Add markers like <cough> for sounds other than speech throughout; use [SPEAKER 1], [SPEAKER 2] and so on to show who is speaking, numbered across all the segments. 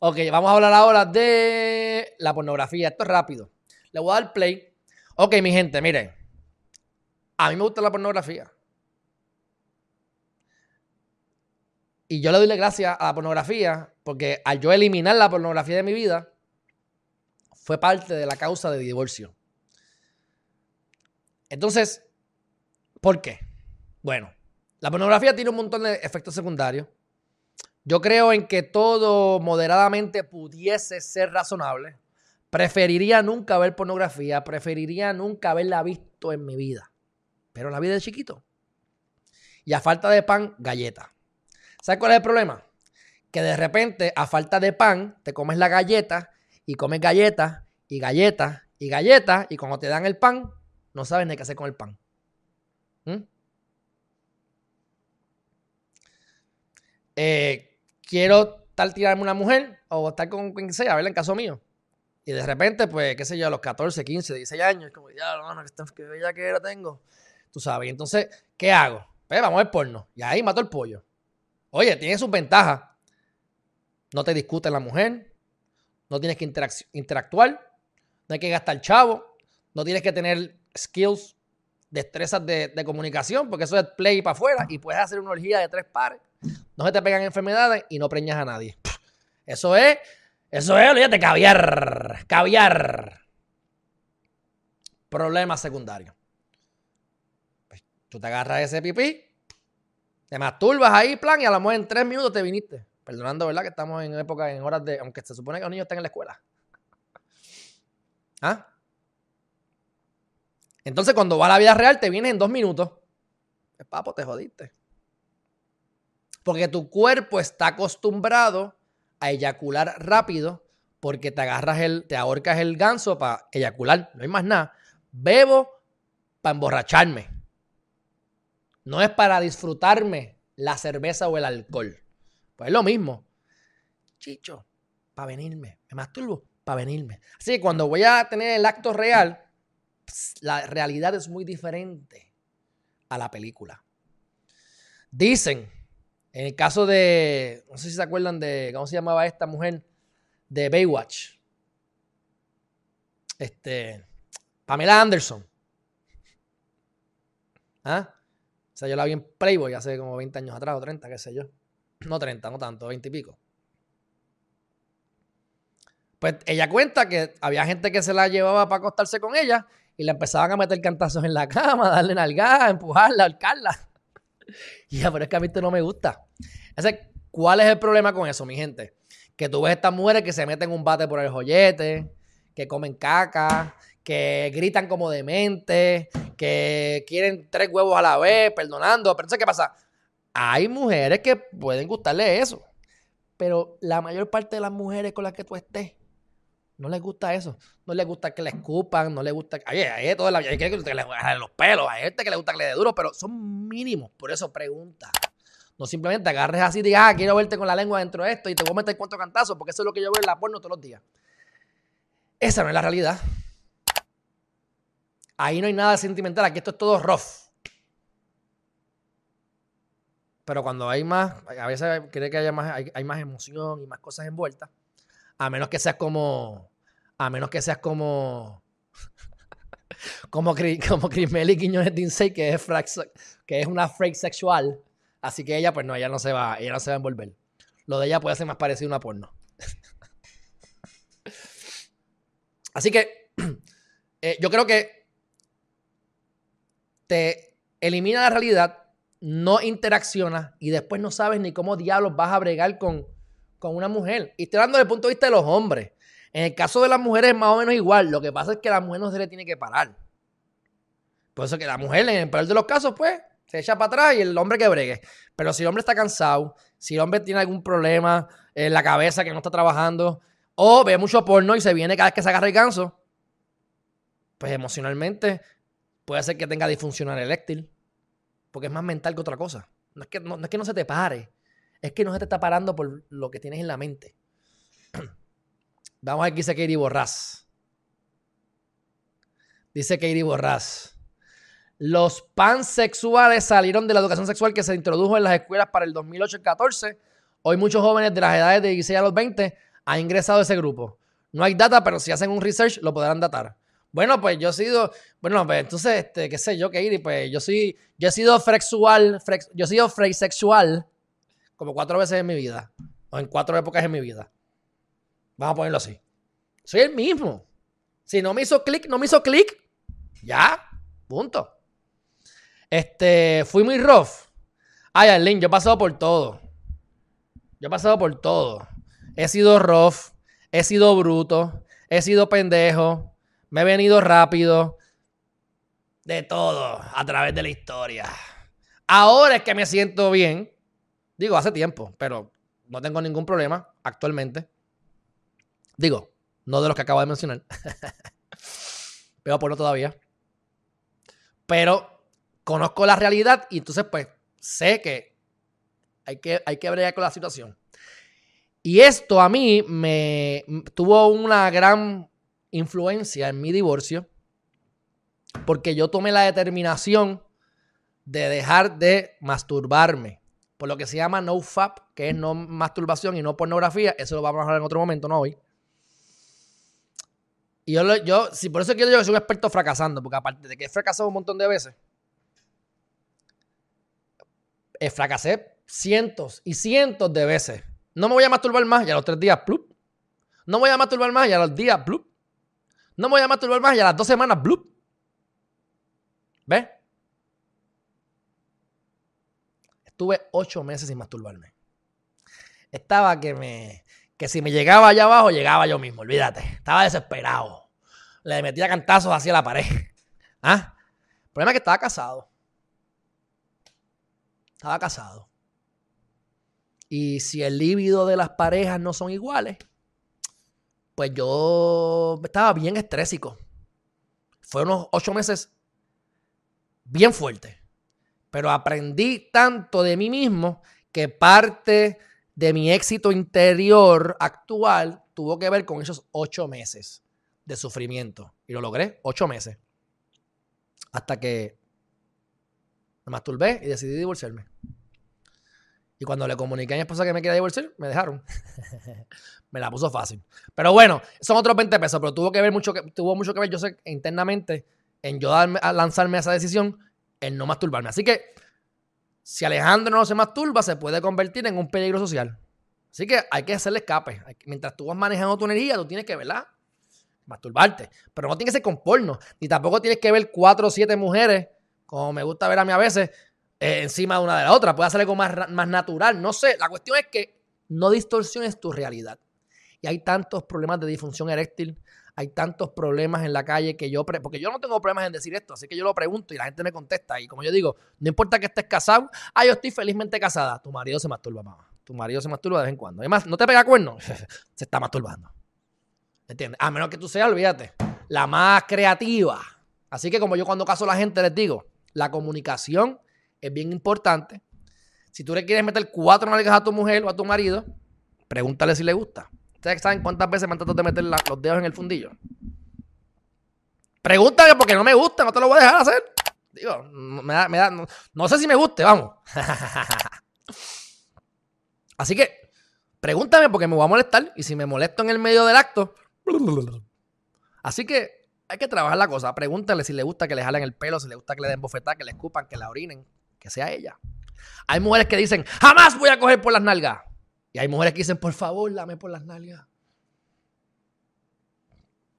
[SPEAKER 1] Ok, vamos a hablar ahora de la pornografía. Esto es rápido. Le voy a dar play. Ok, mi gente, miren. A mí me gusta la pornografía. Y yo le doy gracias a la pornografía porque al yo eliminar la pornografía de mi vida, fue parte de la causa de divorcio. Entonces, ¿por qué? Bueno, la pornografía tiene un montón de efectos secundarios. Yo creo en que todo moderadamente pudiese ser razonable. Preferiría nunca ver pornografía, preferiría nunca haberla visto en mi vida. Pero la vida de chiquito. Y a falta de pan, galleta. ¿Sabes cuál es el problema? Que de repente, a falta de pan, te comes la galleta y comes galletas y galletas y galletas y cuando te dan el pan, no sabes ni qué hacer con el pan. ¿Mm? Eh, quiero tal tirarme una mujer o estar con quien sea, verla en caso mío. Y de repente, pues, qué sé yo, a los 14, 15, 16 años, como, ya, no, no, que bella que era tengo. Tú sabes. Y entonces, ¿qué hago? Pues vamos a porno. Y ahí mato el pollo. Oye, tiene sus ventajas. No te discute la mujer. No tienes que interactuar. No hay que gastar chavo. No tienes que tener skills, destrezas de, de comunicación, porque eso es play para afuera y puedes hacer una orgía de tres pares. No se te pegan enfermedades y no preñas a nadie. Eso es, eso es, olvídate, caviar. Caviar. Problema secundario. Pues, tú te agarras ese pipí te masturbas ahí, plan, y a lo mejor en tres minutos te viniste. Perdonando, ¿verdad? Que estamos en época, en horas de. Aunque se supone que los niños están en la escuela. ¿Ah? Entonces, cuando va a la vida real, te vienes en dos minutos. Pues, papo, te jodiste. Porque tu cuerpo está acostumbrado a eyacular rápido porque te agarras el, te ahorcas el ganso para eyacular. No hay más nada. Bebo para emborracharme. No es para disfrutarme la cerveza o el alcohol. Pues es lo mismo. Chicho, para venirme. Me masturbo para venirme. Así que cuando voy a tener el acto real, la realidad es muy diferente a la película. Dicen, en el caso de, no sé si se acuerdan de, ¿cómo se llamaba esta mujer? De Baywatch. Este, Pamela Anderson. ¿Ah? O sea, yo la vi en Playboy hace como 20 años atrás o 30, qué sé yo. No 30, no tanto, 20 y pico. Pues ella cuenta que había gente que se la llevaba para acostarse con ella y le empezaban a meter cantazos en la cama, <laughs> darle nalgada, empujarla, ahorcarla. <laughs> Ya, pero es que a mí esto no me gusta. Ese, ¿Cuál es el problema con eso, mi gente? Que tú ves estas mujeres que se meten un bate por el joyete, que comen caca, que gritan como demente, que quieren tres huevos a la vez, perdonando. Pero ¿qué pasa? Hay mujeres que pueden gustarle eso. Pero la mayor parte de las mujeres con las que tú estés, no les gusta eso. No les gusta que le escupan, no les gusta. Hay, hay, toda la, hay que le los pelos, hay gente que le gusta que le dé duro, pero son mínimos. Por eso pregunta. No simplemente agarres así y digas, ah, quiero verte con la lengua dentro de esto y te voy a meter cuatro cantazos, porque eso es lo que yo veo en la porno todos los días. Esa no es la realidad. Ahí no hay nada sentimental, aquí esto es todo rough. Pero cuando hay más, a veces cree que haya más, hay, más emoción y más cosas envueltas. A menos que seas como, a menos que seas como, como, como Crismeli Quiñones Dinsey, que es, que es una freak sexual. Así que ella, pues no, ella no se va, ella no se va a envolver. Lo de ella puede ser más parecido a una porno. Así que <clears throat> eh, yo creo que te elimina la realidad, no interacciona y después no sabes ni cómo diablos vas a bregar con, con una mujer. Y estoy hablando desde el punto de vista de los hombres. En el caso de las mujeres es más o menos igual. Lo que pasa es que la mujer no se le tiene que parar. Por eso que la mujer, en el peor de los casos, pues, se echa para atrás y el hombre que bregue. Pero si el hombre está cansado, si el hombre tiene algún problema en la cabeza que no está trabajando, o ve mucho porno y se viene cada vez que se agarra el ganso, pues emocionalmente Puede ser que tenga disfuncional eléctil, porque es más mental que otra cosa. No es que no, es que no se te pare, es que no se te está parando por lo que tienes en la mente. <clears throat> Vamos a ver qué dice Katie Borrás. Dice Katie Borrás. Los pansexuales salieron de la educación sexual que se introdujo en las escuelas para el 2008 y 2014. Hoy muchos jóvenes de las edades de 16 a los 20 ha ingresado a ese grupo. No hay data, pero si hacen un research lo podrán datar. Bueno, pues yo he sido, bueno, pues entonces, este, qué sé yo, Katie, pues yo soy, yo he sido frexual, yo he sido frexexual como cuatro veces en mi vida, o en cuatro épocas en mi vida. Vamos a ponerlo así. Soy el mismo. Si no me hizo clic, no me hizo clic. Ya, punto. Este, fui muy rough. Ay, Arlene, yo he pasado por todo. Yo he pasado por todo. He sido rough, he sido bruto, he sido pendejo, me he venido rápido. De todo a través de la historia. Ahora es que me siento bien. Digo, hace tiempo, pero no tengo ningún problema actualmente. Digo, no de los que acabo de mencionar. <laughs> pero por no todavía. Pero conozco la realidad y entonces pues sé que hay que, hay que bregar con la situación. Y esto a mí me tuvo una gran influencia en mi divorcio porque yo tomé la determinación de dejar de masturbarme por lo que se llama no fap, que es no masturbación y no pornografía. Eso lo vamos a hablar en otro momento, no hoy. Y yo, yo si por eso quiero yo que soy un experto fracasando, porque aparte de que he fracasado un montón de veces, eh, fracasé cientos y cientos de veces. No me voy a masturbar más y a los tres días, plup. No me voy a masturbar más y a los días, plup. No me voy a masturbar más y a las dos semanas, plup. ¿Ves? Estuve ocho meses sin masturbarme. Estaba que me. Que si me llegaba allá abajo, llegaba yo mismo, olvídate. Estaba desesperado. Le metía cantazos hacia la pared. <laughs> ¿Ah? El problema es que estaba casado. Estaba casado. Y si el líbido de las parejas no son iguales, pues yo estaba bien estrésico. Fueron unos ocho meses bien fuertes. Pero aprendí tanto de mí mismo que parte de mi éxito interior actual tuvo que ver con esos ocho meses de sufrimiento. Y lo logré, ocho meses. Hasta que me masturbé y decidí divorciarme. Y cuando le comuniqué a mi esposa que me quería divorciar, me dejaron. <laughs> me la puso fácil. Pero bueno, son otros 20 pesos, pero tuvo que ver mucho que, tuvo mucho que ver, yo sé, internamente, en yo darme, a lanzarme a esa decisión, en no masturbarme. Así que, si Alejandro no se masturba, se puede convertir en un peligro social. Así que hay que hacerle escape. mientras tú vas manejando tu energía, tú tienes que, ¿verdad? Masturbarte. Pero no tienes que ser con porno. Ni tampoco tienes que ver cuatro o siete mujeres como me gusta ver a mí a veces, eh, encima de una de la otra. Puede hacer algo más, más natural. No sé, la cuestión es que no distorsiones tu realidad. Y hay tantos problemas de disfunción eréctil, hay tantos problemas en la calle que yo, porque yo no tengo problemas en decir esto, así que yo lo pregunto y la gente me contesta. Y como yo digo, no importa que estés casado, ah, yo estoy felizmente casada. Tu marido se masturba, mamá. Tu marido se masturba de vez en cuando. Además, no te pega cuerno, <laughs> se está masturbando. ¿Entiendes? A menos que tú seas, olvídate, la más creativa. Así que como yo cuando caso a la gente les digo, la comunicación es bien importante. Si tú le quieres meter cuatro nalgas a tu mujer o a tu marido, pregúntale si le gusta. ¿Ustedes saben cuántas veces me han tratado de meter los dedos en el fundillo? Pregúntale porque no me gusta, no te lo voy a dejar hacer. Digo, me da, me da, no, sé si me guste, vamos. <laughs> Así que, pregúntame porque me voy a molestar. Y si me molesto en el medio del acto. Así que hay que trabajar la cosa. Pregúntale si le gusta que le jalen el pelo, si le gusta que le den bofetada, que le escupan, que la orinen, que sea ella. Hay mujeres que dicen, jamás voy a coger por las nalgas. Y hay mujeres que dicen, por favor, dame por las nalgas.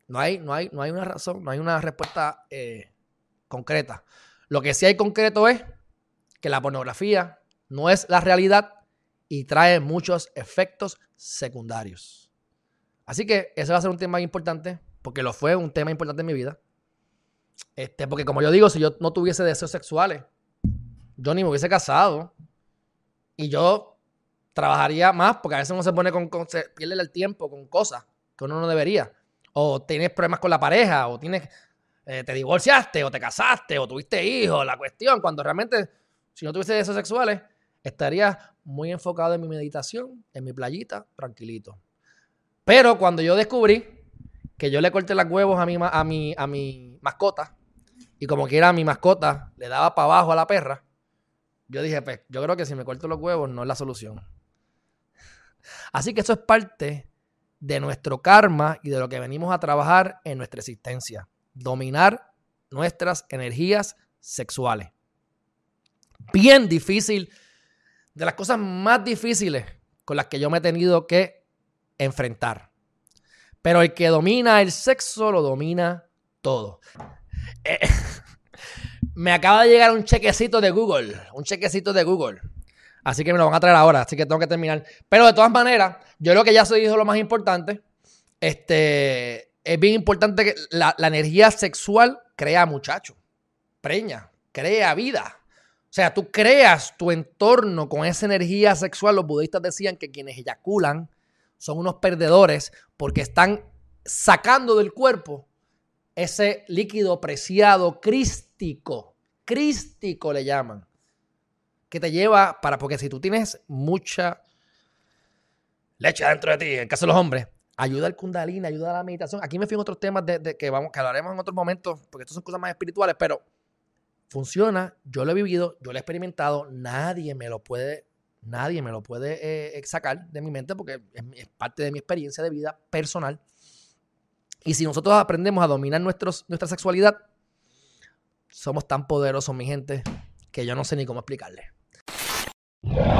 [SPEAKER 1] No hay, no hay, no hay una razón, no hay una respuesta eh, concreta. Lo que sí hay concreto es que la pornografía no es la realidad y trae muchos efectos secundarios. Así que ese va a ser un tema importante porque lo fue un tema importante en mi vida. Este, porque como yo digo, si yo no tuviese deseos sexuales, yo ni me hubiese casado. Y yo trabajaría más, porque a veces uno se pone con, se pierde el tiempo con cosas que uno no debería. O tienes problemas con la pareja, o tienes, eh, te divorciaste, o te casaste, o tuviste hijos, la cuestión, cuando realmente, si no tuviese deseos sexuales, estaría muy enfocado en mi meditación, en mi playita, tranquilito. Pero cuando yo descubrí que yo le corté las huevos a mi, a mi, a mi mascota y como quiera mi mascota le daba para abajo a la perra, yo dije, pues yo creo que si me corto los huevos no es la solución. Así que eso es parte de nuestro karma y de lo que venimos a trabajar en nuestra existencia. Dominar nuestras energías sexuales. Bien difícil, de las cosas más difíciles con las que yo me he tenido que enfrentar. Pero el que domina el sexo lo domina todo. Eh, <laughs> me acaba de llegar un chequecito de Google, un chequecito de Google. Así que me lo van a traer ahora, así que tengo que terminar. Pero de todas maneras, yo creo que ya se dijo lo más importante. Este, es bien importante que la, energía sexual crea muchacho, preña, crea vida. O sea, tú creas tu entorno con esa energía sexual. Los budistas decían que quienes eyaculan son unos perdedores porque están sacando del cuerpo ese líquido preciado crístico. Crístico le llaman. Que te lleva para, porque si tú tienes mucha leche dentro de ti, en el caso de los hombres, ayuda al kundalini, ayuda a la meditación. Aquí me fui en otros temas de, que vamos, que hablaremos en otros momentos, porque estos son cosas más espirituales, pero funciona, yo lo he vivido, yo lo he experimentado, nadie me lo puede, nadie me lo puede eh, sacar de mi mente porque es, parte de mi experiencia de vida personal. Y si nosotros aprendemos a dominar nuestros, nuestra sexualidad, somos tan poderosos, mi gente, que yo no sé ni cómo explicarle. Yeah.